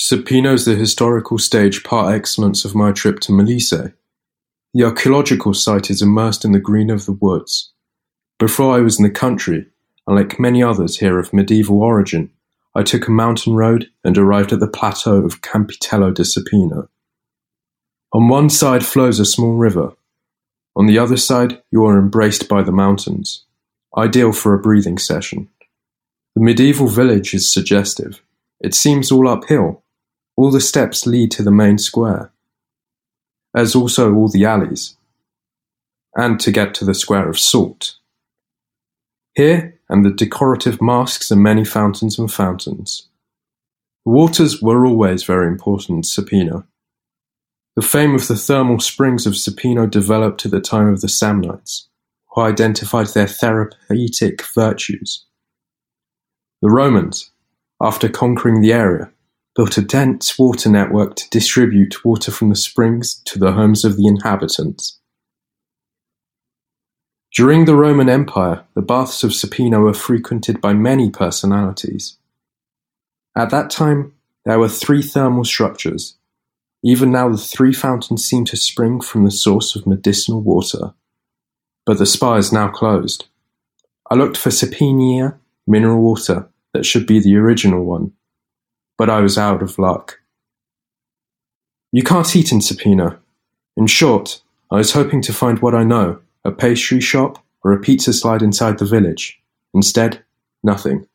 Sepino is the historical stage par excellence of my trip to Molise. The archaeological site is immersed in the green of the woods. Before I was in the country, and like many others here of medieval origin, I took a mountain road and arrived at the plateau of Campitello di Sepino. On one side flows a small river. On the other side, you are embraced by the mountains, ideal for a breathing session. The medieval village is suggestive. It seems all uphill. All the steps lead to the main square, as also all the alleys, and to get to the square of salt. Here, and the decorative masks and many fountains and fountains. The waters were always very important in Sepino. The fame of the thermal springs of Sepino developed at the time of the Samnites, who identified their therapeutic virtues. The Romans, after conquering the area, built a dense water network to distribute water from the springs to the homes of the inhabitants. During the Roman Empire, the baths of Sepino were frequented by many personalities. At that time, there were three thermal structures. Even now, the three fountains seem to spring from the source of medicinal water. But the spa is now closed. I looked for Sepinia mineral water that should be the original one, but I was out of luck. You can't eat in Sepino. In short, I was hoping to find what I know a pastry shop, or a pizza slide inside the village. Instead, nothing.